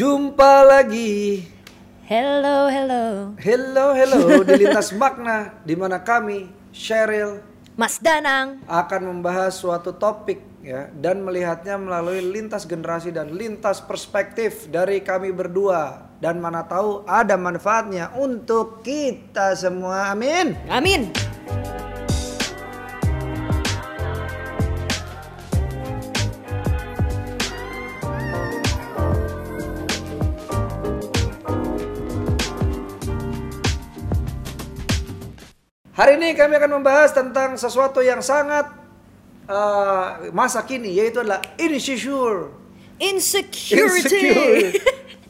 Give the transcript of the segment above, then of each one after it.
Jumpa lagi. Hello, hello. Hello, hello di lintas makna di mana kami Cheryl Mas Danang. akan membahas suatu topik ya dan melihatnya melalui lintas generasi dan lintas perspektif dari kami berdua dan mana tahu ada manfaatnya untuk kita semua. Amin. Amin. Hari ini kami akan membahas tentang sesuatu yang sangat eh, masa kini yaitu adalah insecure. Insecurity. Insecure.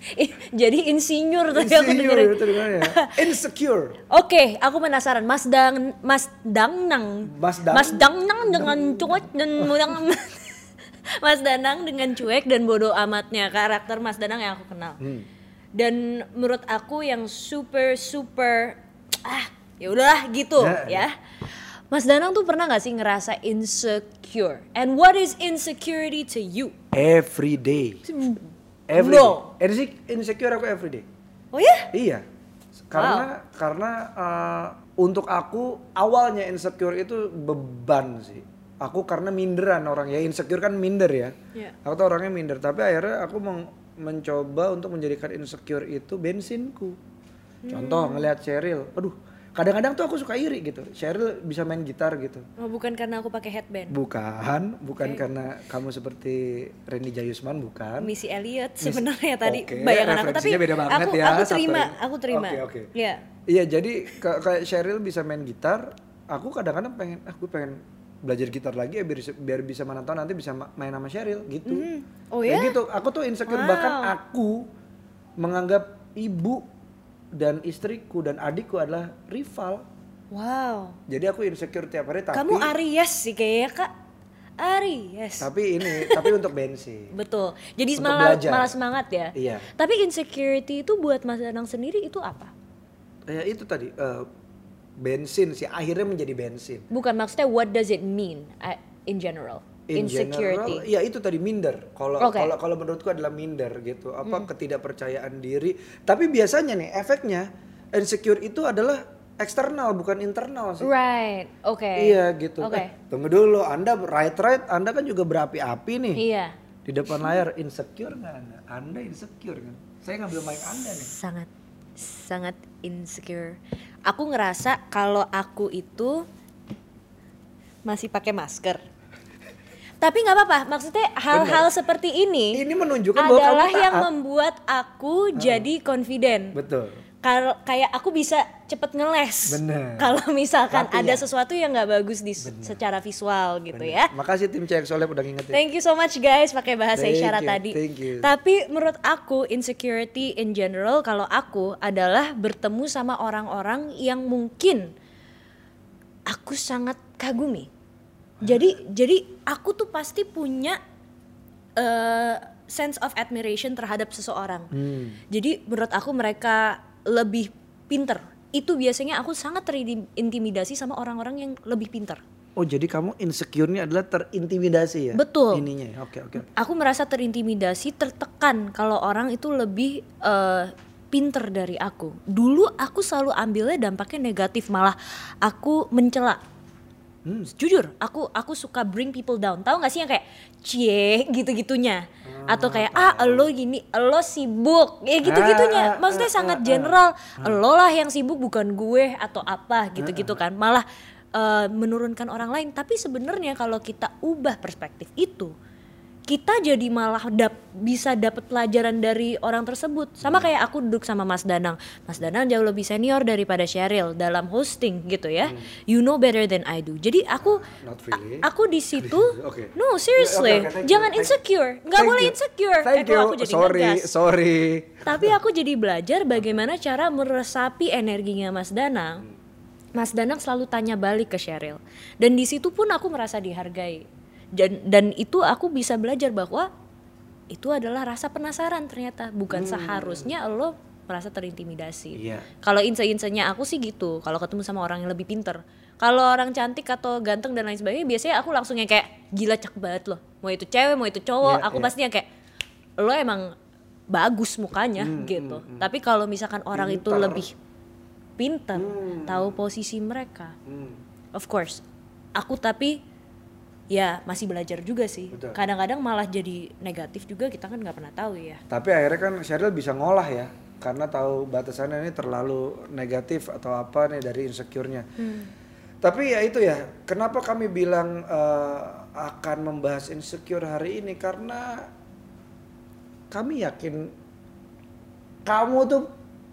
Jadi insinyur tadi aku Insecure dengerin. dengannya. Insecure. Oke, aku penasaran. Mas Dang, Mas Dangnang. Mas Dang- Mas Dangnang dengan cuek dan mudang. Mas Danang dengan cuek dan bodoh amatnya karakter Mas Danang yang aku kenal. Hmm. Dan menurut aku yang super super ah ya udahlah gitu Ya, ya. Mas Danang tuh pernah gak sih ngerasa insecure? And what is insecurity to you? Every day. Every No. day. Inse- Insecure aku every day. Oh ya? Iya. Karena karena eh, untuk aku awalnya insecure itu beban sih. Aku karena minderan orang ya insecure kan minder ya. Iya. Aku tuh orangnya minder tapi akhirnya aku mencoba untuk menjadikan insecure itu bensinku. Contoh ngelihat Cheryl, aduh kadang-kadang tuh aku suka iri gitu. Cheryl bisa main gitar gitu. Oh, bukan karena aku pakai headband. Bukan, bukan karena kamu seperti Randy Jayusman bukan. Missy Elliott sebenarnya tadi Oke, bayangan aku tapi beda banget aku ya, aku terima, aku terima. Oke, oke. Iya. Iya jadi ka- kayak Cheryl bisa main gitar, aku kadang-kadang pengen, ah gue pengen belajar gitar lagi ya biar, biar bisa tahu nanti bisa ma- main sama Cheryl gitu. Oh Kayak ya? gitu, aku tuh insecure Wow. bahkan aku menganggap ibu dan istriku dan adikku adalah rival. Wow. Jadi aku insecure tiap hari tapi Kamu Aries sih kayaknya kak. Aries. tapi ini tapi untuk bensin. Betul. Jadi Untuk malah belajar. malah semangat ya. Iya. Tapi insecurity itu buat Mas Danang sendiri itu apa? Ya itu tadi eh, bensin sih akhirnya menjadi bensin. Bukan maksudnya what does it mean uh, in general? In insecurity. general, ya itu tadi minder. Kalau. Hmm. kalau kalau menurutku adalah minder gitu. Apa ketidakpercayaan diri. Tapi biasanya nih efeknya insecure itu adalah eksternal bukan internal sih. Right. Oke. Iya gitu. Oke. Eh, tunggu dulu, Anda right right, Anda kan juga berapi-api nih. Iya. Di depan layar insecure nggak Anda? Anda insecure kan? Saya ngambil mic Anda nih. sangat sangat insecure. Aku ngerasa kalau aku itu masih pakai masker. Tapi nggak apa-apa. Maksudnya hal-hal seperti ini Ini menunjukkan bahwa kamu adalah yang membuat aku jadi confident. Betul. Kalau kayak aku bisa cepet ngeles. Bener. Kalau misalkan ada sesuatu yang nggak bagus di secara visual gitu ya. Makasih tim CX Oleh udah ngingetin. Thank you so much guys pakai bahasa Thank isyarat you, tadi. thank you. Tapi menurut aku insecurity in general kalau aku adalah bertemu sama orang-orang yang mungkin aku sangat kagumi. Jadi jadi aku tuh pasti punya eh, sense of admiration terhadap seseorang. Hmm. Jadi menurut aku mereka lebih pinter. Itu biasanya aku sangat terintimidasi sama orang-orang yang lebih pinter. Oh jadi kamu insecure-nya adalah terintimidasi ya? Betul. Ininya ya, oke oke. aku merasa terintimidasi, tertekan kalau orang itu lebih eh, pinter dari aku. Dulu aku selalu ambilnya dampaknya negatif, malah aku mencela. Hmm. Jujur, aku aku suka bring people down. Tahu nggak sih yang kayak cie gitu-gitunya, atau kayak ah lo gini, lo sibuk, ya gitu-gitunya. Ah, ah, Maksudnya ah, sangat ah, ah. general. Lo lah yang sibuk bukan gue atau apa gitu-gitu kan. Malah eh, menurunkan orang lain. Tapi sebenarnya kalau kita ubah perspektif itu, kita jadi malah dap, bisa dapat pelajaran dari orang tersebut. Sama Hmm. kayak aku duduk sama Mas Danang. Mas Danang jauh lebih senior daripada Cheryl dalam hosting gitu ya. You know better than I do. Jadi aku Hmm. Not really. aku di situ Oke. no seriously thank you, jangan you. insecure. nggak boleh you. insecure. Thank eh, you. aku jadi sorry, ngegas. sorry. Tapi aku jadi belajar bagaimana cara meresapi energinya Mas Danang. Mas Danang selalu tanya balik ke Cheryl. Dan di situ pun aku merasa dihargai. Dan dan itu aku bisa belajar bahwa itu adalah rasa penasaran ternyata bukan seharusnya lo merasa terintimidasi. Iya. Kalau inse-insenya aku sih gitu. Kalau ketemu sama orang yang lebih pinter. Kalau orang cantik atau ganteng dan lain sebagainya biasanya aku langsung yang kayak gila cakep banget loh. Mau itu cewek, mau itu cowok, Iya, aku iya. pastinya kayak lo emang bagus mukanya gitu. Tapi kalau misalkan orang itu Pinter. lebih pinter, tahu posisi mereka, Hmm. of course. Aku tapi ya masih belajar juga sih. Kadang-kadang malah jadi negatif juga kita kan nggak pernah tahu ya. Tapi akhirnya kan Sheryl bisa ngolah ya karena tahu batasannya ini terlalu negatif atau apa nih dari insecure-nya. Tapi ya itu ya, kenapa kami bilang eh, akan membahas insecure hari ini karena kami yakin kamu tuh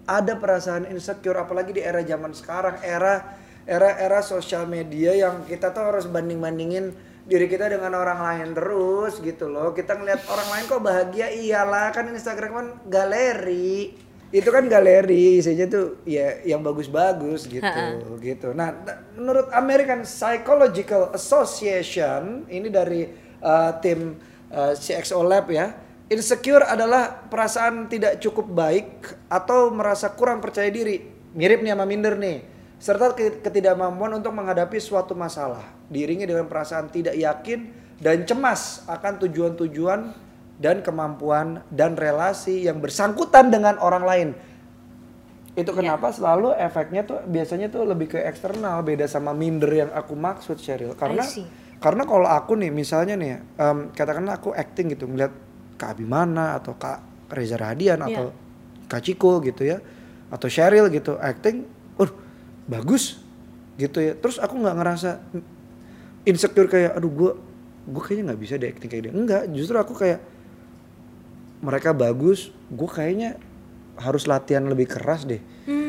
ada perasaan insecure apalagi di era zaman sekarang, era era era sosial media yang kita tuh harus banding-bandingin diri kita dengan orang lain terus gitu loh. Kita ngeliat orang lain kok bahagia, iyalah kan Instagram kan galeri. Itu kan galeri isinya tuh ya yang bagus-bagus gitu gitu. Nah, menurut American Psychological Association ini dari uh, tim uh, CXO Lab ya. Insecure adalah perasaan tidak cukup baik atau merasa kurang percaya diri. Mirip nih sama minder nih. Serta ke- ketidakmampuan untuk menghadapi suatu masalah. Diiringi dengan perasaan tidak yakin dan cemas akan tujuan-tujuan dan kemampuan dan relasi yang bersangkutan dengan orang lain. Itu kenapa selalu efeknya tuh biasanya tuh lebih ke eksternal beda sama minder yang aku maksud Cheryl. Karena karena kalau aku nih misalnya nih em, katakanlah aku acting gitu ngeliat Kak Abimana atau Kak Reza Radian atau Kak Ciko gitu ya atau Cheryl gitu acting, uh bagus gitu ya. Terus aku nggak ngerasa insecure kayak aduh gue gue kayaknya nggak bisa deh acting kayak dia. Enggak, justru aku kayak mereka bagus, gue kayaknya harus latihan lebih keras deh.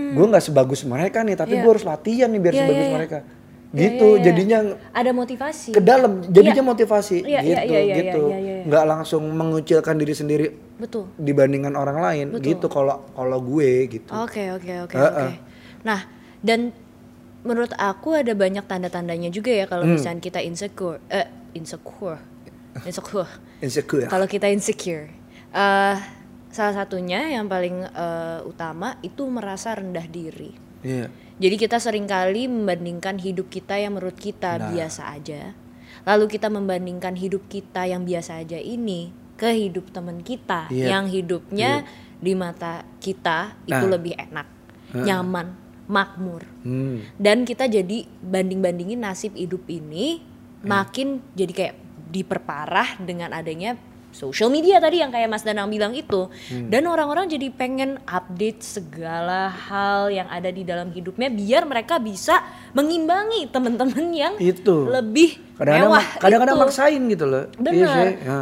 Gue nggak sebagus mereka nih, tapi Iya. gue harus latihan nih biar Iya, sebagus iya, iya. mereka. Iya, Gitu, iya, iya. jadinya Ada motivasi. ke dalam, jadinya Iya. motivasi Iya, gitu, iya, iya, iya, gitu. iya, iya, iya. Nggak langsung mengucilkan diri sendiri Betul. dibandingkan orang lain, Betul. gitu. Kalau kalau gue gitu. Oke oke oke. Nah dan menurut aku ada banyak tanda-tandanya juga ya kalau Hmm. misalnya kita insecure, eh insecure, insecure. Insecure. Kalau kita insecure, eh salah satunya yang paling eh, utama itu merasa rendah diri. Iya. Jadi kita sering kali membandingkan hidup kita yang menurut kita Nah. biasa aja. Lalu kita membandingkan hidup kita yang biasa aja ini ke hidup teman kita Iya. yang hidupnya di mata kita itu Nah. lebih enak, nyaman, makmur. Hmm. Dan kita jadi banding-bandingin nasib hidup ini makin jadi kayak diperparah dengan adanya social media tadi yang kayak Mas Danang bilang itu. Dan orang-orang jadi pengen update segala hal yang ada di dalam hidupnya biar mereka bisa mengimbangi teman-teman yang Itu. lebih Kadang-kadang mewah kadang-kadang itu. maksain gitu loh. Iya Benar. sih. Ya.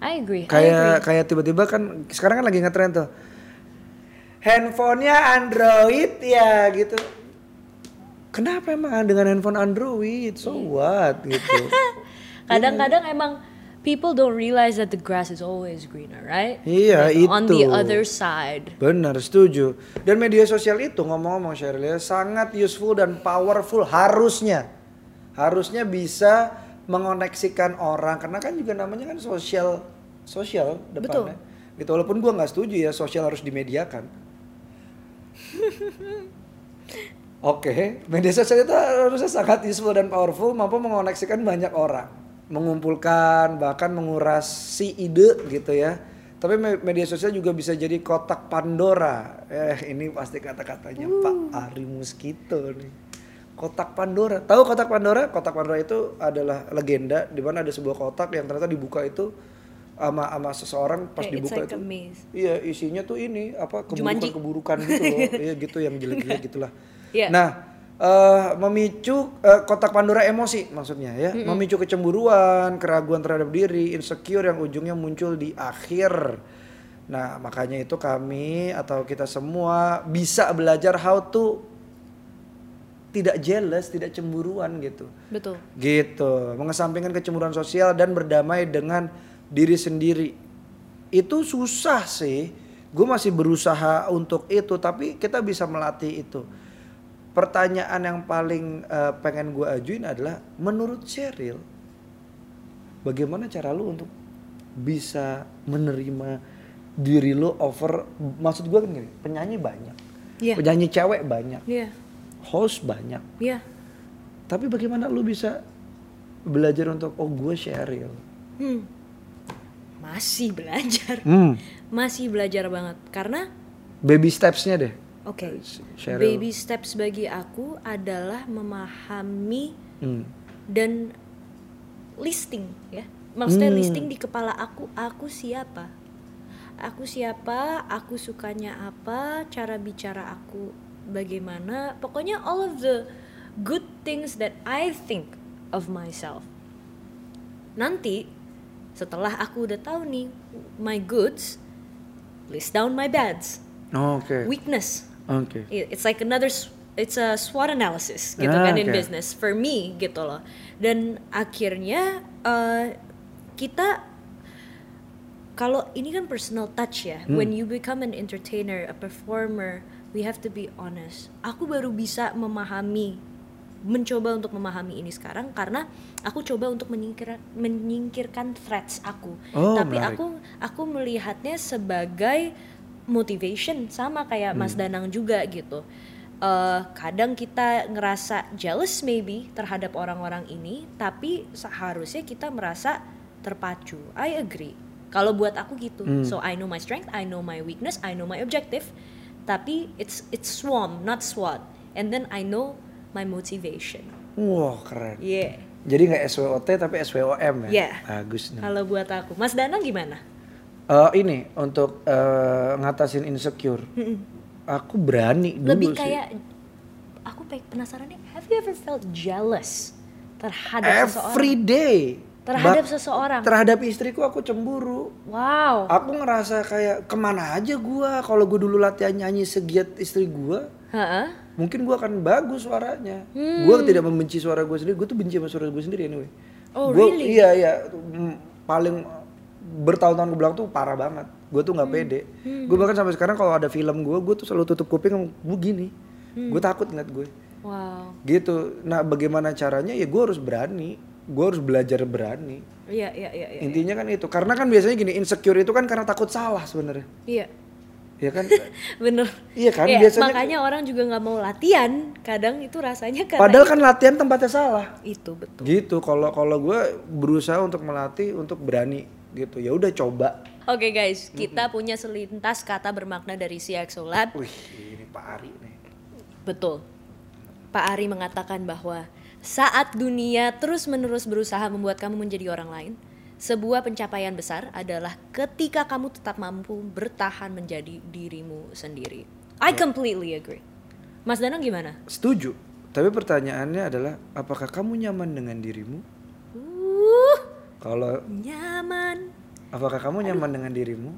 I agree. I agree. Kayak kayak tiba-tiba kan sekarang kan lagi ngetren tuh. Handphonenya Android ya gitu. Kenapa emang dengan handphone Android? So what gitu. Kadang-kadang emang people don't realize that the grass is always greener, right? Iya, Like, On the itu. other side. Benar, setuju. Dan media sosial itu ngomong-ngomong Sheryl ya, sangat useful dan powerful harusnya. Harusnya bisa mengoneksikan orang karena kan juga namanya kan sosial sosial depannya. Gitu walaupun gua nggak setuju ya sosial harus dimediakan. Oke, media sosial itu harusnya sangat useful dan powerful, mampu mengoneksikan banyak orang, mengumpulkan bahkan mengurasi ide gitu ya. Tapi me- media sosial juga bisa jadi kotak Pandora. Eh, ini pasti kata-katanya Pak Ari Muskito nih. Kotak Pandora. Tahu kotak Pandora? Kotak Pandora itu adalah legenda di mana ada sebuah kotak yang ternyata dibuka itu sama sama seseorang pas it's dibuka like itu. Iya, isinya tuh ini apa Jumanji. keburukan-keburukan gitu loh. Iya gitu yang jelek-jelek gitulah. Iya. Nah, eh, memicu eh, kotak Pandora emosi maksudnya ya, memicu kecemburuan, keraguan terhadap diri, insecure yang ujungnya muncul di akhir. Nah, makanya itu kami atau kita semua bisa belajar how to tidak jealous, tidak cemburuan gitu. Betul. Gitu, mengesampingkan kecemburuan sosial dan berdamai dengan diri sendiri. Itu susah sih. Gue masih berusaha untuk itu, tapi kita bisa melatih itu. Pertanyaan yang paling eh, pengen gue ajuin adalah, menurut Cheryl, bagaimana cara lu untuk bisa menerima diri lu over, maksud gue kan gini, penyanyi banyak, Iya. penyanyi cewek banyak, Iya. host banyak, Iya. tapi bagaimana lu bisa belajar untuk oh gue Cheryl? Hmm. Masih belajar. Hmm. masih belajar banget karena Baby steps-nya deh. oke Cheryl. baby steps bagi aku adalah memahami Hmm. dan listing ya maksudnya Hmm. listing di kepala aku aku siapa aku siapa aku sukanya apa cara bicara aku bagaimana pokoknya all of the good things that I think of myself nanti setelah aku udah tahu nih my goods list down my bads Oh, Oke. weakness. It- it's like another it's a SWOT analysis gitu Ah, kan in oke. business for me gitu loh dan akhirnya eh, kita kalau ini kan personal touch ya Hmm. when you become an entertainer a performer we have to be honest aku baru bisa memahami mencoba untuk memahami ini sekarang karena aku coba untuk menyingkir, menyingkirkan threats aku Oh, tapi menarik. aku aku melihatnya sebagai motivation sama kayak Mas Hmm. Danang juga gitu. Eh, kadang kita ngerasa jealous maybe terhadap orang-orang ini, tapi seharusnya kita merasa terpacu. I agree. Kalau buat aku gitu. Hmm. So I know my strength, I know my weakness, I know my objective. Tapi it's it's SWOM, not SWOT. And then I know my motivation. Wah keren. Yeah. Jadi nggak SWOT tapi SWOM ya. Yeah. Bagus nih. Kalau buat aku, Mas Danang gimana? Eh, ini untuk eh, ngatasin insecure. Aku berani dulu lebih sih. kayak aku pe- penasaran nih have you ever felt jealous terhadap seseorang every day. terhadap Bak- seseorang Terhadap istriku aku cemburu. wow Aku ngerasa kayak ke mana aja gua kalau gue dulu latihan nyanyi segiat istri gua, Heeh. Mungkin gua akan bagus suaranya. Gua tidak membenci suara gue sendiri, gue tuh benci sama suara gue sendiri anyway. Oh, Gua- really? Iya iya, mm, paling bertahun-tahun ke belakang tuh parah banget. Gue tuh nggak pede. Gue bahkan sampai sekarang kalau ada film gue, gue tuh selalu tutup kuping gue gini. Gue takut ngeliat gue. wow Gitu. Nah bagaimana caranya? Ya gue harus berani. Gue harus belajar berani. iya iya iya iya Intinya kan itu. Karena kan biasanya gini, insecure itu kan karena takut salah sebenarnya. iya Ya kan? bener Iya kan? Iya, biasanya makanya orang juga nggak mau latihan kadang itu rasanya karena Padahal kan latihan tempatnya salah. itu betul Gitu. Kalau kalau gue berusaha untuk melatih untuk berani gitu. Ya udah coba. Oke guys, kita punya selintas kata bermakna dari CXO Lab. Wih, ini Pak Ari nih. Betul. Pak Ari mengatakan bahwa saat dunia terus-menerus berusaha membuat kamu menjadi orang lain, sebuah pencapaian besar adalah ketika kamu tetap mampu bertahan menjadi dirimu sendiri. I completely agree. Mas Danang gimana? Setuju. Tapi pertanyaannya adalah apakah kamu nyaman dengan dirimu? Uh, Kalau nyaman. apakah kamu nyaman dengan dirimu?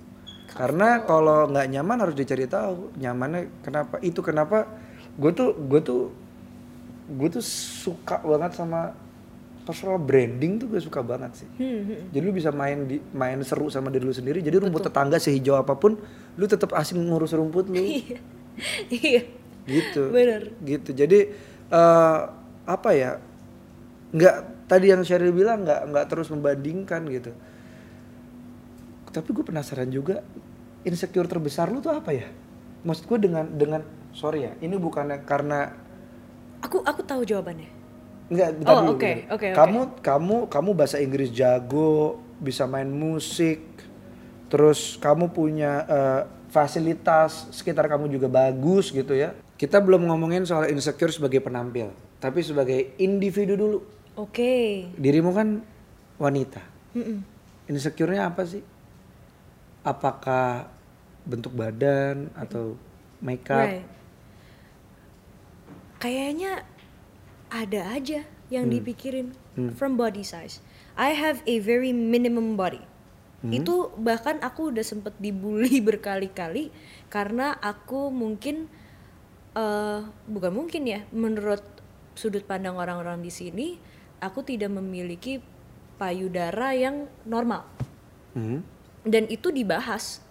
Karena kalau nggak nyaman harus dicari tahu nyamannya kenapa. Itu kenapa gue tuh gue tuh gue tuh suka banget sama personal branding tuh gue suka banget sih. Hmm, hmm. Jadi lu bisa main di main seru sama diri lu sendiri. Jadi rumput tetangga sehijau apa pun, lu tetap asing ngurus rumput lu. Iya. Iya. gitu. Bener. Gitu. Jadi eh, apa ya? Nggak tadi yang Sheryl bilang nggak nggak terus membandingkan gitu. Tapi gue penasaran juga insecure terbesar lu tuh apa ya? Maksud gue dengan dengan sorry ya, ini bukannya karena Aku aku tahu jawabannya. Enggak, bentar Oh, dulu. oke, bentar. oke, oke. Kamu kamu kamu bahasa Inggris jago, bisa main musik. Terus kamu punya eh, fasilitas sekitar kamu juga bagus gitu ya. Kita belum ngomongin soal insecure sebagai penampil, tapi sebagai individu dulu. Oke. Dirimu kan wanita. Mm-mm. Insecure-nya apa sih? Apakah bentuk badan atau makeup? Right. Kayaknya ada aja yang dipikirin from body size. I have a very minimum body. Itu bahkan aku udah sempet dibully berkali-kali karena aku mungkin eh bukan mungkin ya, menurut sudut pandang orang-orang di sini, aku tidak memiliki payudara yang normal Hmm. dan itu dibahas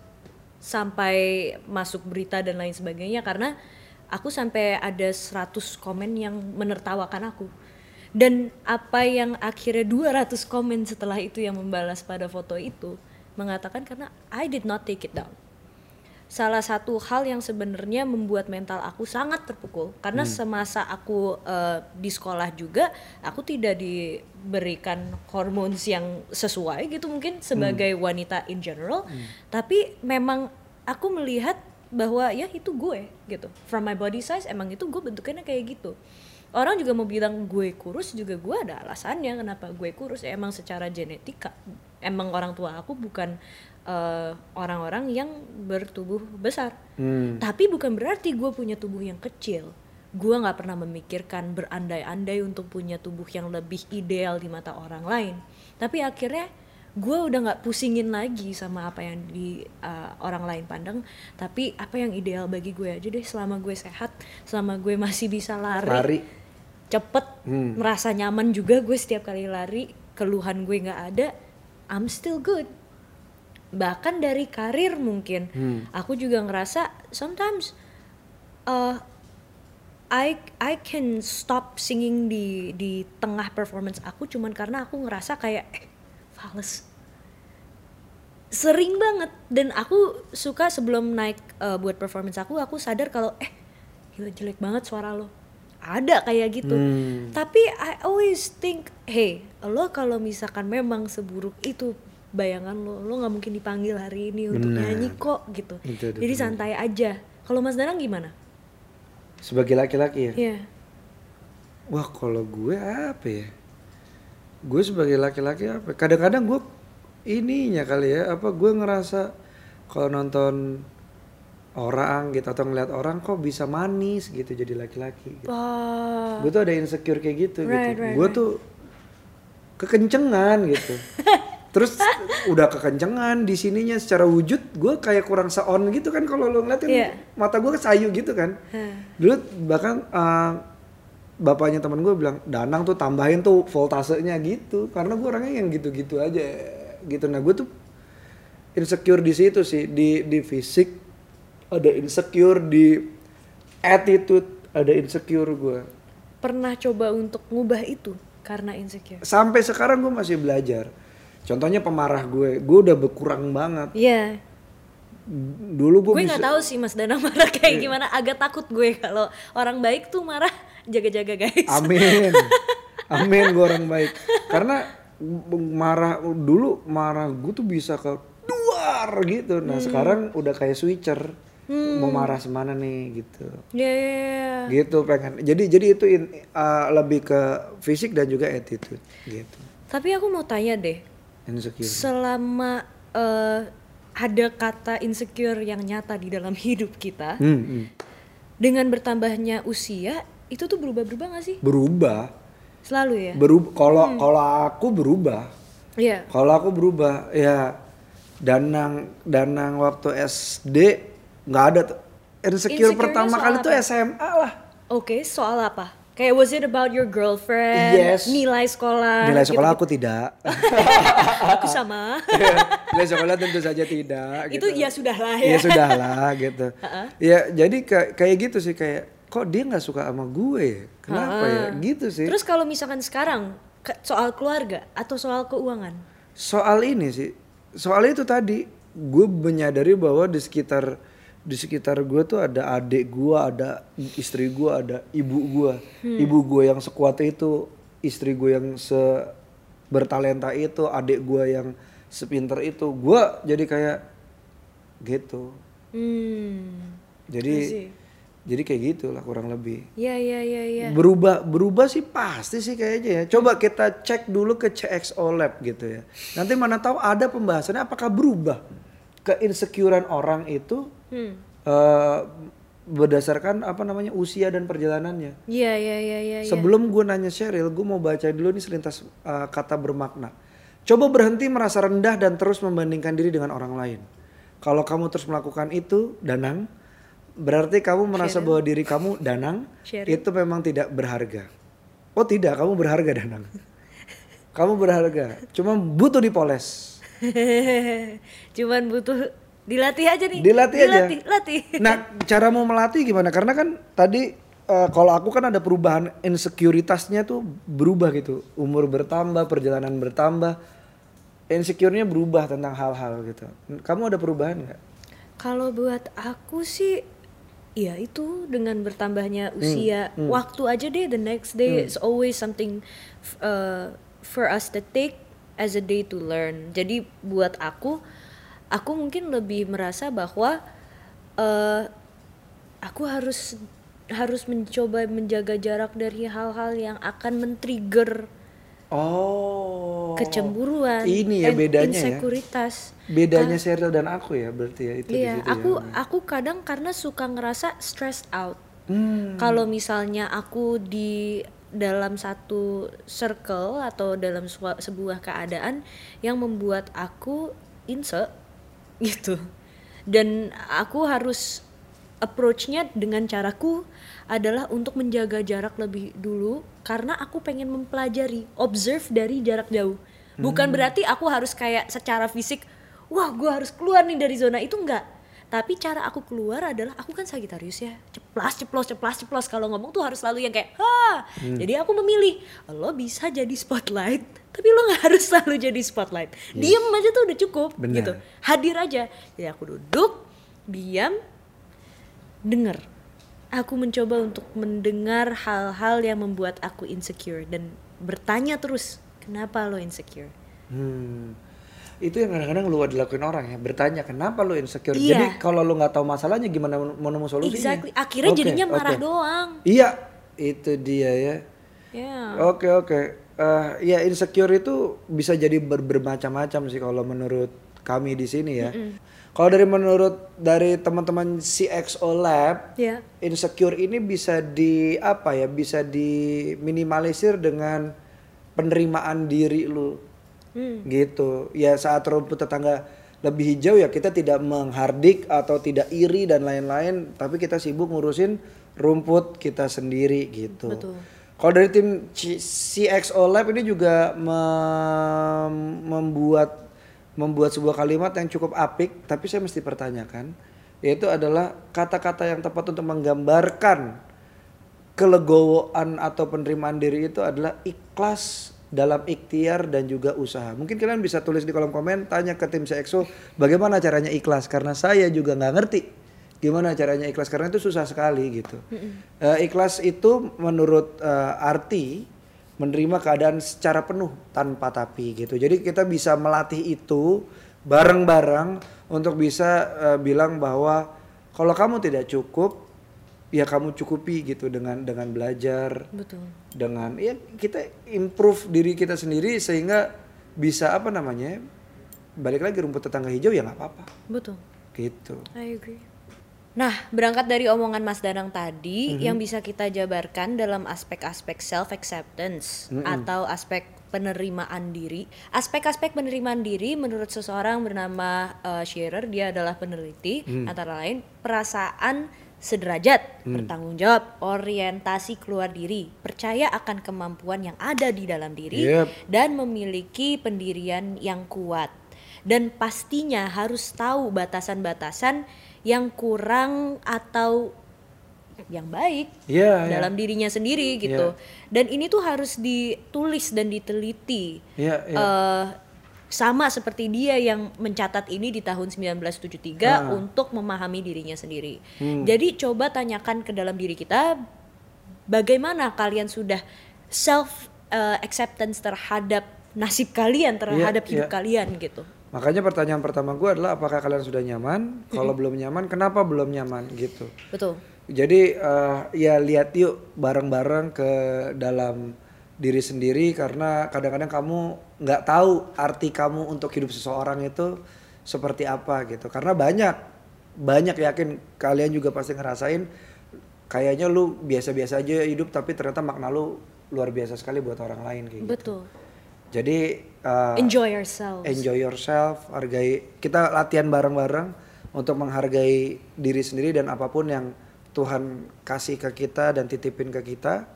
sampai masuk berita dan lain sebagainya karena aku sampai ada 100 komen yang menertawakan aku. Dan apa yang akhirnya 200 komen setelah itu yang membalas pada foto itu mengatakan karena I did not take it down. Salah satu hal yang sebenarnya membuat mental aku sangat terpukul karena semasa aku eh, di sekolah juga aku tidak diberikan hormones yang sesuai gitu mungkin sebagai wanita in general. Tapi memang aku melihat bahwa ya itu gue gitu. From my body size emang itu gue bentukannya kayak gitu. Orang juga mau bilang gue kurus juga gue ada alasannya kenapa gue kurus. Ya emang secara genetika emang orang tua aku bukan eh, orang-orang yang bertubuh besar. Hmm. tapi bukan berarti gue punya tubuh yang kecil. Gue nggak pernah memikirkan berandai-andai untuk punya tubuh yang lebih ideal di mata orang lain. Tapi akhirnya gue udah nggak pusingin lagi sama apa yang di uh, orang lain pandang tapi apa yang ideal bagi gue aja deh selama gue sehat selama gue masih bisa lari, Lari. cepet Hmm. merasa nyaman juga gue setiap kali lari keluhan gue nggak ada I'm still good bahkan dari karir mungkin Hmm. aku juga ngerasa sometimes uh, I I can stop singing di di tengah performance aku cuman karena aku ngerasa kayak eh, fals sering banget dan aku suka sebelum naik uh, buat performance aku aku sadar kalau eh gila jelek banget suara lo ada kayak gitu Hmm. tapi I always think hey lo kalau misalkan memang seburuk itu bayangan lo lo nggak mungkin dipanggil hari ini untuk Benar. nyanyi kok gitu Itu, itu, jadi benar. santai aja kalau Mas Danang gimana Sebagai laki-laki ya. Iya Wah kalau gue apa ya? Gue sebagai laki-laki apa? Kadang-kadang gue ininya kali ya. Apa gue ngerasa kalau nonton orang gitu atau ngeliat orang kok bisa manis gitu jadi laki-laki. Gitu. Wah. Gue tuh ada insecure kayak gitu Right, gitu. right, gue right. tuh kekencengan gitu. Terus udah kekencengan di sininya secara wujud gue kayak kurang seon gitu kan kalau lo ngeliatin Iya. mata gue sayu gitu kan. Hah. Dulu bahkan eh, bapaknya teman gue bilang Danang tuh tambahin tuh voltasenya gitu karena gue orangnya yang gitu-gitu aja gitu. Nah gue tuh insecure di situ sih di di fisik ada insecure di attitude ada insecure gue. Pernah coba untuk ngubah itu karena insecure. Sampai sekarang gue masih belajar. Contohnya pemarah gue, gue udah berkurang banget. Iya. Dulu gue Gue bisa nggak tahu sih Mas Danang marah kayak Iya. gimana. Agak takut gue kalau orang baik tuh marah jaga-jaga guys. Amin. Amin gue orang baik. Karena marah dulu marah gue tuh bisa ke luar gitu. Nah sekarang udah kayak switcher. Mau marah semana nih gitu. Iya, iya, iya. Gitu pengen. Jadi jadi itu in- uh, lebih ke fisik dan juga attitude gitu. Tapi aku mau tanya deh, Insecure. selama eh, ada kata insecure yang nyata di dalam hidup kita, Hmm, hmm. dengan bertambahnya usia, itu tuh berubah-berubah gak sih? Berubah. Selalu ya? Berubah. Kalau kalau aku berubah. Iya. Kalau aku berubah ya danang danang waktu SD nggak ada tuh. Insecure pertama kali apa? tuh SMA lah. Oke, soal apa? Kayak was it about your girlfriend? Yes. Nilai sekolah? Nilai sekolah gitu-gitu? aku tidak. Aku sama. Nilai sekolah tentu saja tidak. itu gitu. ya sudahlah Ya ya. sudahlah gitu. Ya jadi kayak kayak gitu sih kayak kok dia nggak suka sama gue ya? Kenapa ya? Gitu sih. Terus kalau misalkan sekarang soal keluarga atau soal keuangan? soal ini sih soal itu tadi gue menyadari bahwa di sekitar di sekitar gue tuh ada adik gue ada istri gue ada ibu gue ibu gue yang sekuat itu istri gue yang se bertalenta itu adik gue yang sepinter itu gue jadi kayak gitu Hmm. jadi see. Jadi kayak gitulah kurang lebih Ya ya ya ya. berubah berubah sih pasti sih kayaknya ya coba kita cek dulu ke CXO Lab gitu ya nanti mana tahu ada pembahasannya apakah berubah keinsecurean orang itu Hmm. eh, berdasarkan apa namanya usia dan perjalanannya Iya ya ya ya. ya. sebelum gue nanya Cheryl gue mau baca dulu nih selintas eh, kata bermakna coba berhenti merasa rendah dan terus membandingkan diri dengan orang lain kalau kamu terus melakukan itu danang berarti kamu merasa bahwa diri kamu danang Cheryl. itu memang tidak berharga oh tidak kamu berharga danang kamu berharga cuma butuh dipoles Cuman butuh dilatih aja nih. Dilatih aja. Dilatih, latih. Nah, cara mau melatih gimana? Karena kan tadi eh, kalau aku kan ada perubahan insekuritasnya tuh berubah gitu. Umur bertambah, perjalanan bertambah. Insecure-nya berubah tentang hal-hal gitu. Kamu ada perubahan nggak? Kalau buat aku sih ya itu dengan bertambahnya usia hmm. waktu aja deh the next day it's always something uh, for us to take as a day to learn. Jadi buat aku aku mungkin lebih merasa bahwa uh, aku harus harus mencoba menjaga jarak dari hal-hal yang akan men-trigger Oh. Kecemburuan, Ini ya bedanya ya. insekuritas. Bedanya Cheryl dan aku ya berarti ya itu Iya, aku ya. aku kadang karena suka ngerasa stressed out. Hmm. Kalau misalnya aku di dalam satu circle atau dalam sebuah keadaan yang membuat aku inse gitu. Dan aku harus approach-nya dengan caraku adalah untuk menjaga jarak lebih dulu karena aku pengen mempelajari, observe dari jarak jauh. Bukan berarti aku harus kayak secara fisik, wah gue harus keluar nih dari zona itu enggak. Tapi cara aku keluar adalah aku kan Sagittarius ya, ceplas ceplos ceplas ceplos kalau ngomong tuh harus selalu yang kayak ha. Jadi aku memilih lo bisa jadi spotlight, tapi lo nggak harus selalu jadi spotlight. Diem aja tuh udah cukup Benar. gitu. Hadir aja. Jadi aku duduk, diam, dengar. Aku mencoba untuk mendengar hal-hal yang membuat aku insecure dan bertanya terus, kenapa lo insecure? Hmm. Itu yang kadang-kadang lu dilakuin orang ya, bertanya kenapa lu insecure. Iya. Jadi kalau lu nggak tahu masalahnya gimana mau nemu solusinya? Exactly. Akhirnya Oke, jadinya marah oke. doang. Iya, itu dia ya. Ya. Oke oke. Eh, ya insecure itu bisa jadi ber- bermacam-macam sih kalau menurut kami di sini ya. Kalau dari menurut dari teman-teman CXO Lab, Ya. insecure ini bisa di apa ya? Bisa diminimalisir dengan penerimaan diri lu. Hmm. Gitu. Ya saat rumput tetangga lebih hijau ya kita tidak menghardik atau tidak iri dan lain-lain, tapi kita sibuk ngurusin rumput kita sendiri gitu. Betul. Kalau dari tim C- CXO Lab ini juga mem- membuat membuat sebuah kalimat yang cukup apik, tapi saya mesti pertanyakan, yaitu adalah kata-kata yang tepat untuk menggambarkan kelegowoan atau penerimaan diri itu adalah ikhlas dalam ikhtiar dan juga usaha. Mungkin kalian bisa tulis di kolom komen, tanya ke tim CXO bagaimana caranya ikhlas karena saya juga nggak ngerti gimana caranya ikhlas karena itu susah sekali gitu. Eh, ikhlas itu menurut eh, arti menerima keadaan secara penuh tanpa tapi gitu. Jadi kita bisa melatih itu bareng-bareng untuk bisa eh, bilang bahwa kalau kamu tidak cukup ya kamu cukupi gitu dengan dengan belajar Betul. dengan ya kita improve diri kita sendiri sehingga bisa apa namanya balik lagi rumput tetangga hijau ya nggak apa-apa Betul. gitu. I agree. Nah, berangkat dari omongan Mas Danang tadi, yang bisa kita jabarkan dalam aspek-aspek self acceptance atau aspek penerimaan diri. Aspek-aspek penerimaan diri menurut seseorang bernama uh, Shearer, dia adalah peneliti antara lain perasaan sederajat, bertanggung jawab, orientasi keluar diri, percaya akan kemampuan yang ada di dalam diri Yep. dan memiliki pendirian yang kuat. Dan pastinya harus tahu batasan-batasan yang kurang atau yang baik Iya, iya. dalam dirinya sendiri gitu. Dan ini tuh harus ditulis dan diteliti. Iya, iya. Eh, sama seperti dia yang mencatat ini di tahun 1973 Ah. untuk memahami dirinya sendiri. Hmm. Jadi coba tanyakan ke dalam diri kita bagaimana kalian sudah self eh, acceptance terhadap nasib kalian terhadap hidup iya. kalian gitu. Makanya pertanyaan pertama gue adalah apakah kalian sudah nyaman? Kalau belum nyaman, kenapa belum nyaman gitu? Betul. Jadi eh, ya lihat yuk bareng-bareng ke dalam diri sendiri karena kadang-kadang kamu nggak tahu arti kamu untuk hidup seseorang itu seperti apa gitu. Karena banyak banyak yakin kalian juga pasti ngerasain kayaknya lu biasa-biasa aja hidup tapi ternyata makna lu luar biasa sekali buat orang lain kayak gitu. Betul. Jadi eh, Enjoy yourself. enjoy yourself, hargai kita latihan bareng-bareng untuk menghargai diri sendiri dan apa pun yang Tuhan kasih ke kita dan titipin ke kita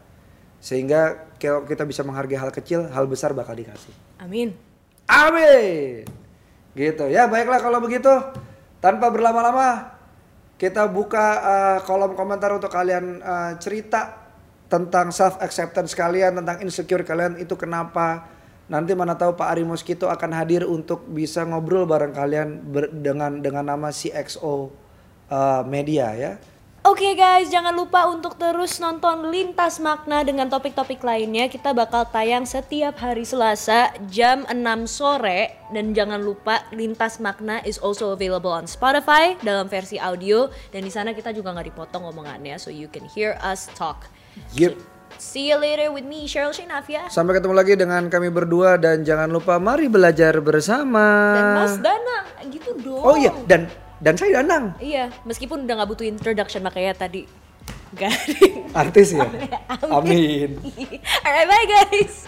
sehingga kalau kita bisa menghargai hal kecil, hal besar bakal dikasih. Amin. Amin. Gitu ya, baiklah kalau begitu tanpa berlama-lama kita buka eh, kolom komentar untuk kalian eh, cerita tentang self acceptance kalian, tentang insecure kalian itu kenapa Nanti mana tahu Pak Ari Moskito akan hadir untuk bisa ngobrol bareng kalian ber- dengan dengan nama CXO uh, Media ya. Oke guys, jangan lupa untuk terus nonton Lintas Makna dengan topik-topik lainnya. Kita bakal tayang setiap hari Selasa jam 6 sore dan jangan lupa Lintas Makna is also available on Spotify dalam versi audio dan di sana kita juga nggak dipotong omongannya so you can hear us talk. Yep. See you later with me Cheryl Shinafia Sampai ketemu lagi dengan kami berdua dan jangan lupa mari belajar bersama. dan Mas Danang gitu dong. Oh iya dan dan saya Danang Iya, meskipun udah nggak butuh introduction makanya tadi garing. artis ya. Amin. Alright, bye guys.